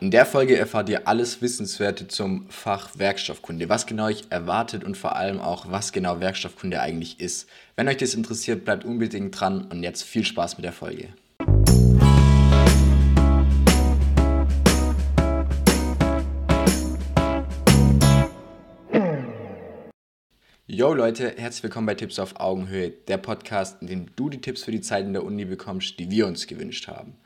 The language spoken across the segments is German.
In der Folge erfahrt ihr alles Wissenswerte zum Fach Werkstoffkunde, was genau euch erwartet und vor allem auch, was genau Werkstoffkunde eigentlich ist. Wenn euch das interessiert, bleibt unbedingt dran und jetzt viel Spaß mit der Folge. Yo Leute, herzlich willkommen bei Tipps auf Augenhöhe, der Podcast, in dem du die Tipps für die Zeit in der Uni bekommst, die wir uns gewünscht haben.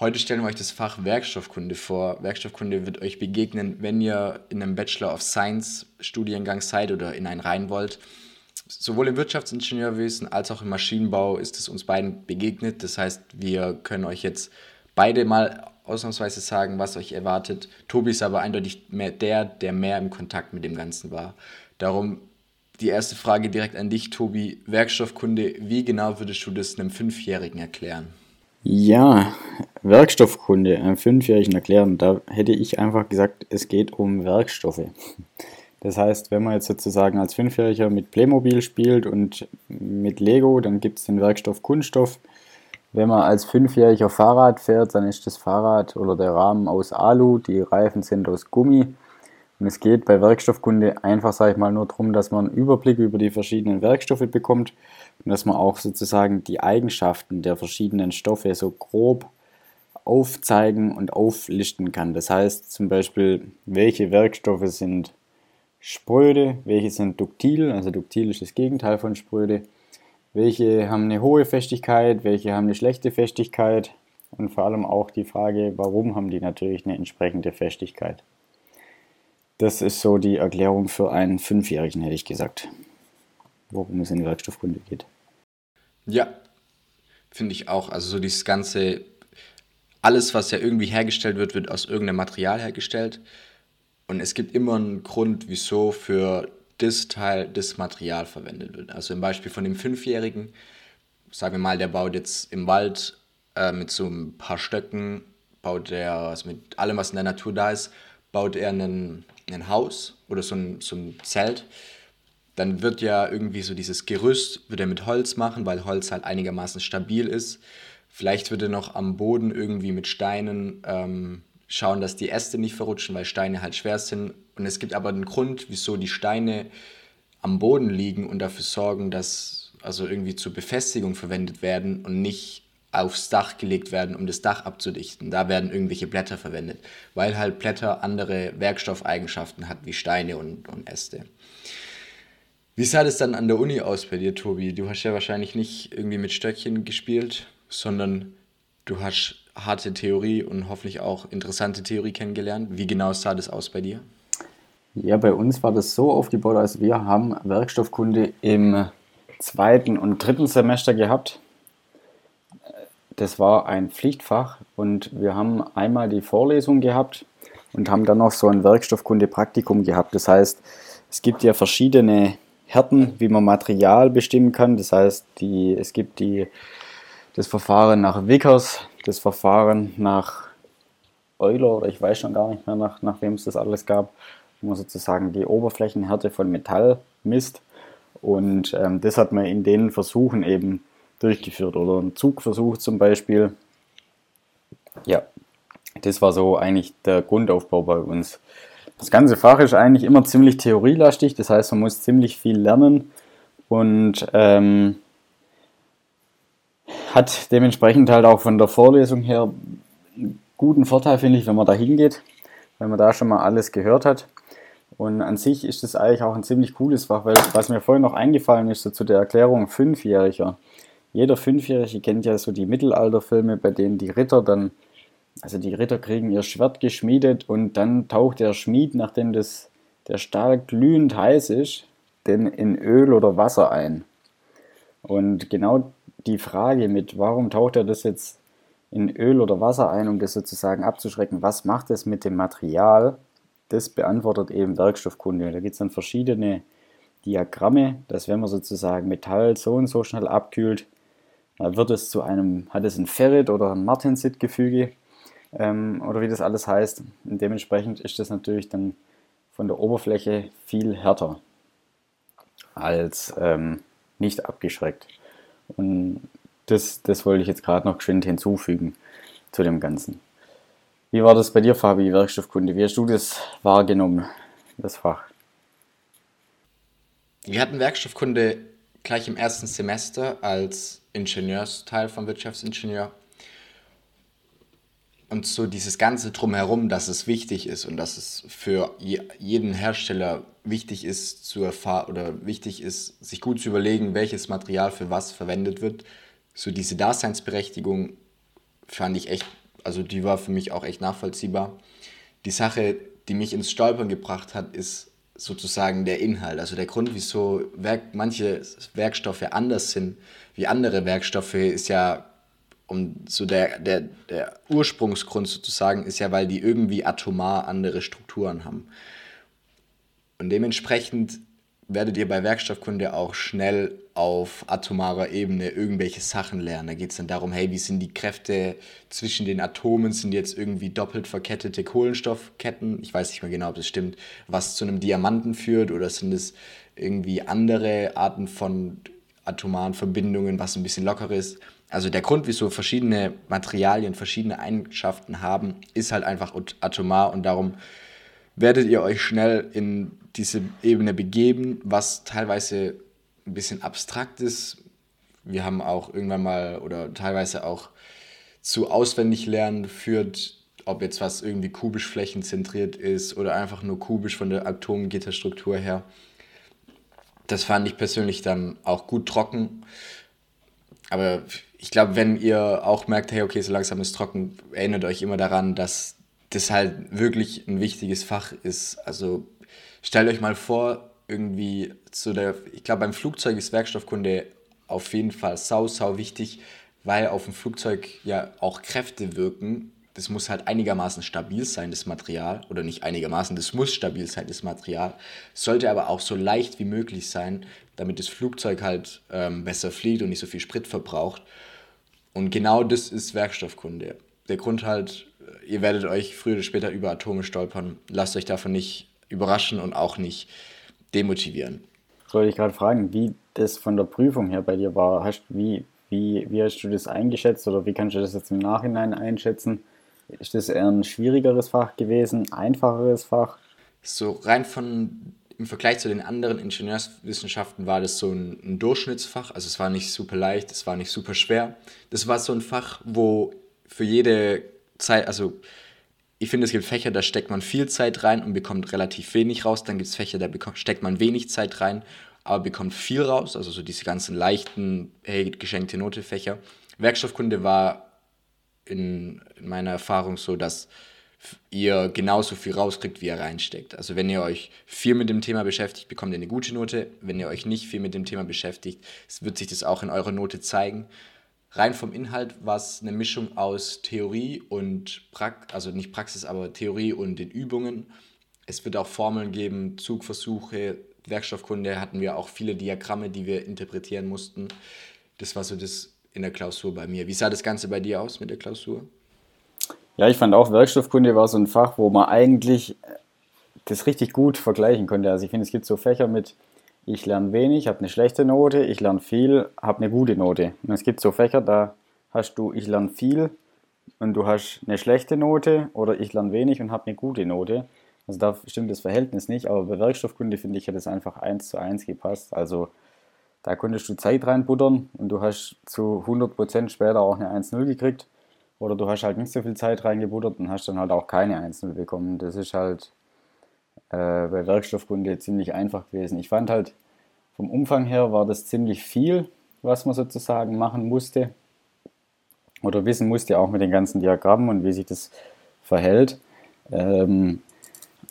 Heute stellen wir euch das Fach Werkstoffkunde vor. Werkstoffkunde wird euch begegnen, wenn ihr in einem Bachelor of Science Studiengang seid oder in einen rein wollt. Sowohl im Wirtschaftsingenieurwesen als auch im Maschinenbau ist es uns beiden begegnet. Das heißt, wir können euch jetzt beide mal ausnahmsweise sagen, was euch erwartet. Tobi ist aber eindeutig mehr der, der mehr im Kontakt mit dem Ganzen war. Darum die erste Frage direkt an dich, Tobi. Werkstoffkunde, wie genau würdest du das einem Fünfjährigen erklären? Ja, Werkstoffkunde einem Fünfjährigen erklären, da hätte ich einfach gesagt, es geht um Werkstoffe. Das heißt, wenn man jetzt sozusagen als Fünfjähriger mit Playmobil spielt und mit Lego, dann gibt es den Werkstoff Kunststoff. Wenn man als Fünfjähriger Fahrrad fährt, dann ist das Fahrrad oder der Rahmen aus Alu, die Reifen sind aus Gummi. Und es geht bei Werkstoffkunde einfach, sage ich mal, nur darum, dass man einen Überblick über die verschiedenen Werkstoffe bekommt und dass man auch sozusagen die Eigenschaften der verschiedenen Stoffe so grob aufzeigen und auflisten kann. Das heißt zum Beispiel, welche Werkstoffe sind spröde, welche sind duktil, also duktil ist das Gegenteil von spröde, welche haben eine hohe Festigkeit, welche haben eine schlechte Festigkeit und vor allem auch die Frage, warum haben die natürlich eine entsprechende Festigkeit. Das ist so die Erklärung für einen Fünfjährigen, hätte ich gesagt, worum es in Werkstoffkunde geht. Ja, finde ich auch. Also so dieses ganze, alles, was ja irgendwie hergestellt wird, wird aus irgendeinem Material hergestellt. Und es gibt immer einen Grund, wieso für das Teil das Material verwendet wird. Also im Beispiel von dem Fünfjährigen, sagen wir mal, der baut jetzt im Wald äh, mit so ein paar Stöcken, baut er, also mit allem, was in der Natur da ist, baut er einen, ein Haus oder so ein, so ein Zelt. Dann wird ja irgendwie so dieses Gerüst, wird er mit Holz machen, weil Holz halt einigermaßen stabil ist. Vielleicht wird er noch am Boden irgendwie mit Steinen ähm, schauen, dass die Äste nicht verrutschen, weil Steine halt schwer sind. Und es gibt aber einen Grund, wieso die Steine am Boden liegen und dafür sorgen, dass also irgendwie zur Befestigung verwendet werden und nicht aufs Dach gelegt werden, um das Dach abzudichten. Da werden irgendwelche Blätter verwendet, weil halt Blätter andere Werkstoffeigenschaften hat wie Steine und, und Äste. Wie sah das dann an der Uni aus bei dir, Tobi? Du hast ja wahrscheinlich nicht irgendwie mit Stöckchen gespielt, sondern du hast harte Theorie und hoffentlich auch interessante Theorie kennengelernt. Wie genau sah das aus bei dir? Ja, bei uns war das so aufgebaut, also wir haben Werkstoffkunde im zweiten und dritten Semester gehabt das war ein Pflichtfach und wir haben einmal die Vorlesung gehabt und haben dann noch so ein Werkstoffkunde-Praktikum gehabt. Das heißt, es gibt ja verschiedene Härten, wie man Material bestimmen kann. Das heißt, die, es gibt die, das Verfahren nach Vickers, das Verfahren nach Euler, oder ich weiß schon gar nicht mehr, nach, nach wem es das alles gab, wo man sozusagen die Oberflächenhärte von Metall misst. Und ähm, das hat man in den Versuchen eben durchgeführt oder ein Zugversuch zum Beispiel. Ja, das war so eigentlich der Grundaufbau bei uns. Das ganze Fach ist eigentlich immer ziemlich theorielastig, das heißt, man muss ziemlich viel lernen und ähm, hat dementsprechend halt auch von der Vorlesung her einen guten Vorteil, finde ich, wenn man da hingeht, weil man da schon mal alles gehört hat. Und an sich ist das eigentlich auch ein ziemlich cooles Fach, weil was mir vorhin noch eingefallen ist, so zu der Erklärung Fünfjähriger jeder Fünfjährige kennt ja so die Mittelalterfilme, bei denen die Ritter dann, also die Ritter kriegen ihr Schwert geschmiedet und dann taucht der Schmied, nachdem das, der Stahl glühend heiß ist, denn in Öl oder Wasser ein. Und genau die Frage mit, warum taucht er das jetzt in Öl oder Wasser ein, um das sozusagen abzuschrecken, was macht es mit dem Material, das beantwortet eben Werkstoffkunde. Da gibt es dann verschiedene Diagramme, dass wenn man sozusagen Metall so und so schnell abkühlt, wird es zu einem, hat es ein Ferrit oder ein Martensit-Gefüge ähm, oder wie das alles heißt. Und dementsprechend ist das natürlich dann von der Oberfläche viel härter als ähm, nicht abgeschreckt. Und das, das wollte ich jetzt gerade noch geschwind hinzufügen zu dem Ganzen. Wie war das bei dir, Fabi, Werkstoffkunde? Wie hast du das wahrgenommen, das Fach? Wir hatten Werkstoffkunde gleich im ersten Semester als Ingenieursteil vom Wirtschaftsingenieur. Und so dieses ganze Drumherum, dass es wichtig ist und dass es für jeden Hersteller wichtig ist zu erfahren oder wichtig ist, sich gut zu überlegen, welches Material für was verwendet wird. So diese Daseinsberechtigung fand ich echt, also die war für mich auch echt nachvollziehbar. Die Sache, die mich ins Stolpern gebracht hat, ist sozusagen der Inhalt, also der Grund, wieso Werk, manche Werkstoffe anders sind wie andere Werkstoffe, ist ja und so der, der, der Ursprungsgrund sozusagen ist ja, weil die irgendwie atomar andere Strukturen haben. Und dementsprechend werdet ihr bei Werkstoffkunde auch schnell auf atomarer Ebene irgendwelche Sachen lernen. Da geht es dann darum, hey, wie sind die Kräfte zwischen den Atomen? Sind jetzt irgendwie doppelt verkettete Kohlenstoffketten? Ich weiß nicht mehr genau, ob das stimmt, was zu einem Diamanten führt oder sind es irgendwie andere Arten von atomaren Verbindungen, was ein bisschen lockerer ist? Also der Grund, wieso verschiedene Materialien verschiedene Eigenschaften haben, ist halt einfach atomar und darum werdet ihr euch schnell in diese Ebene begeben, was teilweise ein bisschen abstrakt ist. Wir haben auch irgendwann mal oder teilweise auch zu auswendig lernen führt, ob jetzt was irgendwie kubisch flächenzentriert ist oder einfach nur kubisch von der Atomgitterstruktur her. Das fand ich persönlich dann auch gut trocken. Aber ich glaube, wenn ihr auch merkt, hey, okay, so langsam ist trocken, erinnert euch immer daran, dass das halt wirklich ein wichtiges Fach ist. Also stellt euch mal vor, irgendwie zu der, ich glaube, beim Flugzeug ist Werkstoffkunde auf jeden Fall sau, sau wichtig, weil auf dem Flugzeug ja auch Kräfte wirken. Das muss halt einigermaßen stabil sein, das Material. Oder nicht einigermaßen, das muss stabil sein, das Material. Sollte aber auch so leicht wie möglich sein, damit das Flugzeug halt ähm, besser fliegt und nicht so viel Sprit verbraucht. Und genau das ist Werkstoffkunde. Der Grund halt, ihr werdet euch früher oder später über Atome stolpern. Lasst euch davon nicht überraschen und auch nicht demotivieren. Soll ich gerade fragen, wie das von der Prüfung her bei dir war? Hast, wie, wie, wie hast du das eingeschätzt oder wie kannst du das jetzt im Nachhinein einschätzen? Ist das eher ein schwierigeres Fach gewesen, einfacheres Fach? So rein von im Vergleich zu den anderen Ingenieurswissenschaften war das so ein, ein, Durchschnittsfach. Also es war nicht super leicht, es war nicht super schwer. Das war so ein Fach, wo für jede Zeit, also ich finde, es gibt Fächer, da steckt man viel Zeit rein und bekommt relativ wenig raus. Dann gibt es Fächer, da bekommt, steckt man wenig Zeit rein, aber bekommt viel raus. Also so diese ganzen leichten, hey, geschenkte Note-Fächer. Werkstoffkunde war in, in meiner Erfahrung so, dass ihr genauso viel rauskriegt, wie ihr reinsteckt. Also wenn ihr euch viel mit dem Thema beschäftigt, bekommt ihr eine gute Note. Wenn ihr euch nicht viel mit dem Thema beschäftigt, wird sich das auch in eurer Note zeigen. Rein vom Inhalt war es eine Mischung aus Theorie und Praxis, also nicht Praxis, aber Theorie und den Übungen. Es wird auch Formeln geben, Zugversuche, Werkstoffkunde hatten wir auch viele Diagramme, die wir interpretieren mussten. Das war so das in der Klausur bei mir. Wie sah das Ganze bei dir aus mit der Klausur? Ja, ich fand auch Werkstoffkunde war so ein Fach, wo man eigentlich das richtig gut vergleichen konnte. Also ich finde, es gibt so Fächer mit, ich lerne wenig, habe eine schlechte Note, ich lerne viel, habe eine gute Note. Und es gibt so Fächer, da hast du, ich lerne viel und du hast eine schlechte Note oder ich lerne wenig und habe eine gute Note. Also da stimmt das Verhältnis nicht, aber bei Werkstoffkunde finde ich, hat es einfach eins zu eins gepasst. Also da konntest du Zeit reinbuttern und du hast zu 100% später auch eine 1-0 gekriegt. Oder du hast halt nicht so viel Zeit reingebuttert und hast dann halt auch keine Einzel bekommen. Das ist halt äh, bei Werkstoffkunde ziemlich einfach gewesen. Ich fand halt, vom Umfang her war das ziemlich viel, was man sozusagen machen musste. Oder wissen musste, auch mit den ganzen Diagrammen und wie sich das verhält. Ähm,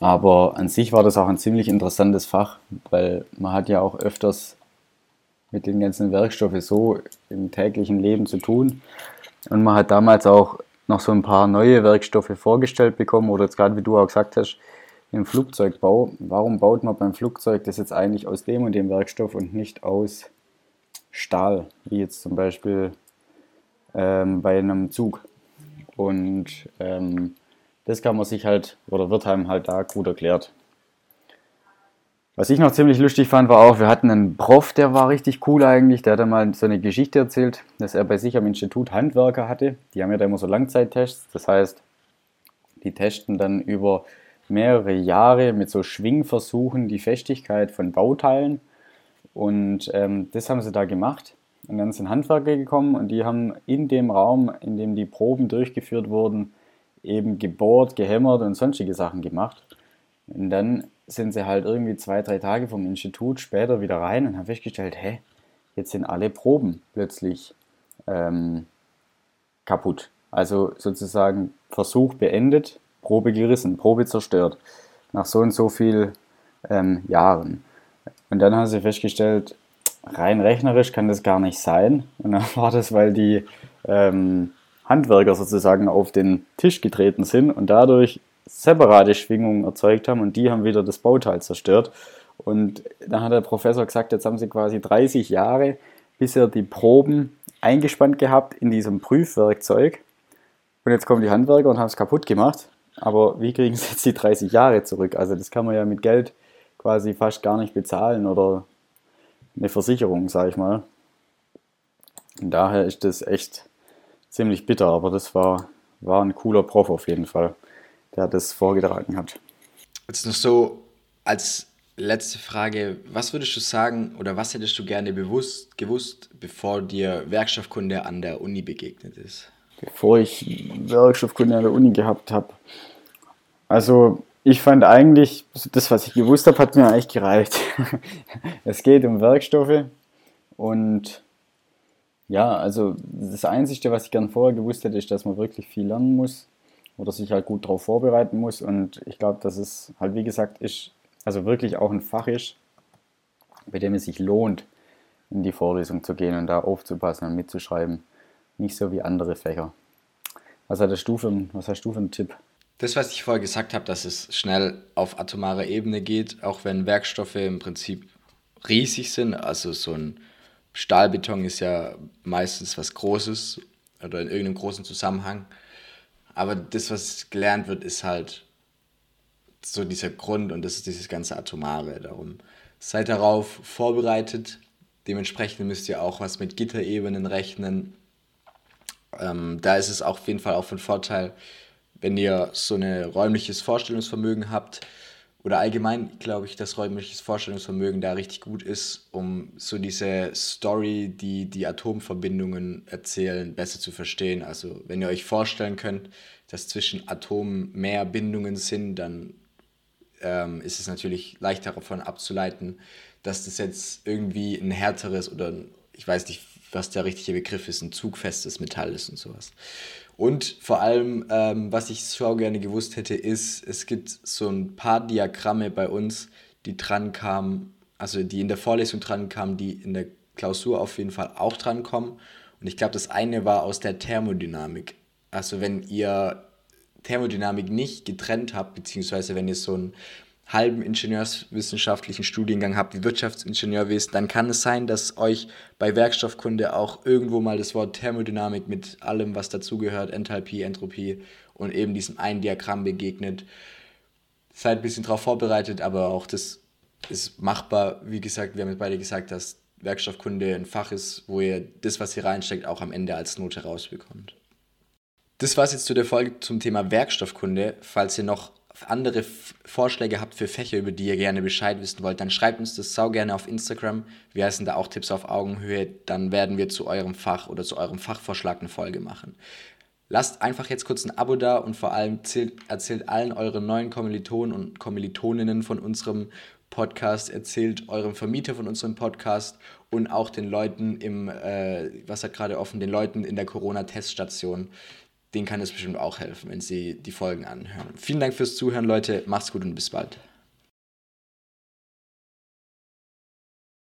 aber an sich war das auch ein ziemlich interessantes Fach, weil man hat ja auch öfters mit den ganzen Werkstoffen so im täglichen Leben zu tun. Und man hat damals auch noch so ein paar neue Werkstoffe vorgestellt bekommen oder jetzt gerade wie du auch gesagt hast, im Flugzeugbau. Warum baut man beim Flugzeug das jetzt eigentlich aus dem und dem Werkstoff und nicht aus Stahl, wie jetzt zum Beispiel ähm, bei einem Zug? Und ähm, das kann man sich halt, oder wird einem halt da gut erklärt. Was ich noch ziemlich lustig fand, war auch, wir hatten einen Prof, der war richtig cool eigentlich. Der hat mal so eine Geschichte erzählt, dass er bei sich am Institut Handwerker hatte. Die haben ja da immer so Langzeittests. Das heißt, Die testen dann über mehrere Jahre mit so Schwingversuchen die Festigkeit von Bauteilen. Und ähm, das haben sie da gemacht. Und dann sind Handwerker gekommen und die haben in dem Raum, in dem die Proben durchgeführt wurden, eben gebohrt, gehämmert und sonstige Sachen gemacht. Und dann sind sie halt irgendwie zwei, drei Tage vom Institut später wieder rein und haben festgestellt, hä, jetzt sind alle Proben plötzlich ähm, kaputt. Also sozusagen Versuch beendet, Probe gerissen, Probe zerstört. Nach so und so viel ähm, Jahren. Und dann haben sie festgestellt, rein rechnerisch kann das gar nicht sein. Und dann war das, weil die ähm, Handwerker sozusagen auf den Tisch getreten sind und dadurch separate Schwingungen erzeugt haben und die haben wieder das Bauteil zerstört. Und dann hat der Professor gesagt, jetzt haben sie quasi 30 Jahre bisher die Proben eingespannt gehabt in diesem Prüfwerkzeug. Und jetzt kommen die Handwerker und haben es kaputt gemacht. Aber wie kriegen sie jetzt die 30 Jahre zurück? Also das kann man ja mit Geld quasi fast gar nicht bezahlen oder eine Versicherung, sage ich mal. Und daher ist das echt ziemlich bitter, aber das war, war ein cooler Prof auf jeden Fall, der das vorgetragen hat. Jetzt noch so als letzte Frage, was würdest du sagen oder was hättest du gerne bewusst gewusst, bevor dir Werkstoffkunde an der Uni begegnet ist? Bevor ich Werkstoffkunde an der Uni gehabt habe. Also ich fand eigentlich, das, was ich gewusst habe, hat mir eigentlich gereicht. es geht um Werkstoffe und ja, also das Einzige, was ich gern vorher gewusst hätte, ist, dass man wirklich viel lernen muss oder sich halt gut darauf vorbereiten muss. Und ich glaube, dass es halt, wie gesagt, ist, also wirklich auch ein Fach ist, bei dem es sich lohnt, in die Vorlesung zu gehen und da aufzupassen und mitzuschreiben. Nicht so wie andere Fächer. Was, hast du für, hast du für einen Tipp? Das, was ich vorher gesagt habe, dass es schnell auf atomarer Ebene geht, auch wenn Werkstoffe im Prinzip riesig sind. Also so ein Stahlbeton ist ja meistens was Großes oder in irgendeinem großen Zusammenhang. Aber das, was gelernt wird, ist halt so dieser Grund und das ist dieses ganze Atomare. Darum seid darauf vorbereitet. Dementsprechend müsst ihr auch was mit Gitterebenen rechnen. Ähm, da ist es auch auf jeden Fall auch von Vorteil, wenn ihr so ein räumliches Vorstellungsvermögen habt, oder allgemein glaube ich, dass räumliches Vorstellungsvermögen da richtig gut ist, um so diese Story, die die Atomverbindungen erzählen, besser zu verstehen. Also wenn ihr euch vorstellen könnt, dass zwischen Atomen mehr Bindungen sind, dann ähm, ist es natürlich leichter davon abzuleiten, dass das jetzt irgendwie ein härteres oder ein, ich weiß nicht, was der richtige Begriff ist, ein zugfestes Metall ist und sowas. Und vor allem, ähm, was ich so gerne gewusst hätte, ist, es gibt so ein paar Diagramme bei uns, die dran kamen, also die in der Vorlesung dran kamen, die in der Klausur auf jeden Fall auch dran kommen. Und ich glaube, das eine war aus der Thermodynamik. Also wenn ihr Thermodynamik nicht getrennt habt, beziehungsweise wenn ihr so ein halben ingenieurswissenschaftlichen Studiengang habt, wie Wirtschaftsingenieur wisst, dann kann es sein, dass euch bei Werkstoffkunde auch irgendwo mal das Wort Thermodynamik mit allem, was dazugehört, Enthalpie, Entropie und eben diesem einen Diagramm begegnet. Seid ein bisschen darauf vorbereitet, aber auch das ist machbar. Wie gesagt, wir haben jetzt beide gesagt, dass Werkstoffkunde ein Fach ist, wo ihr das, was hier reinsteckt, auch am Ende als Note rausbekommt. Das war es jetzt zu der Folge zum Thema Werkstoffkunde. Falls ihr noch andere Vorschläge habt für Fächer, über die ihr gerne Bescheid wissen wollt, dann schreibt uns das sau gerne auf Instagram. Wir heißen da auch Tipps auf Augenhöhe. Dann werden wir zu eurem Fach oder zu eurem Fachvorschlag eine Folge machen. Lasst einfach jetzt kurz ein Abo da und vor allem erzählt, allen euren neuen Kommilitonen und Kommilitoninnen von unserem Podcast, erzählt eurem Vermieter von unserem Podcast und auch den Leuten im, äh, was hat gerade offen, den Leuten in der Corona-Teststation denen kann es bestimmt auch helfen, wenn sie die Folgen anhören. Vielen Dank fürs Zuhören, Leute. Macht's gut und bis bald.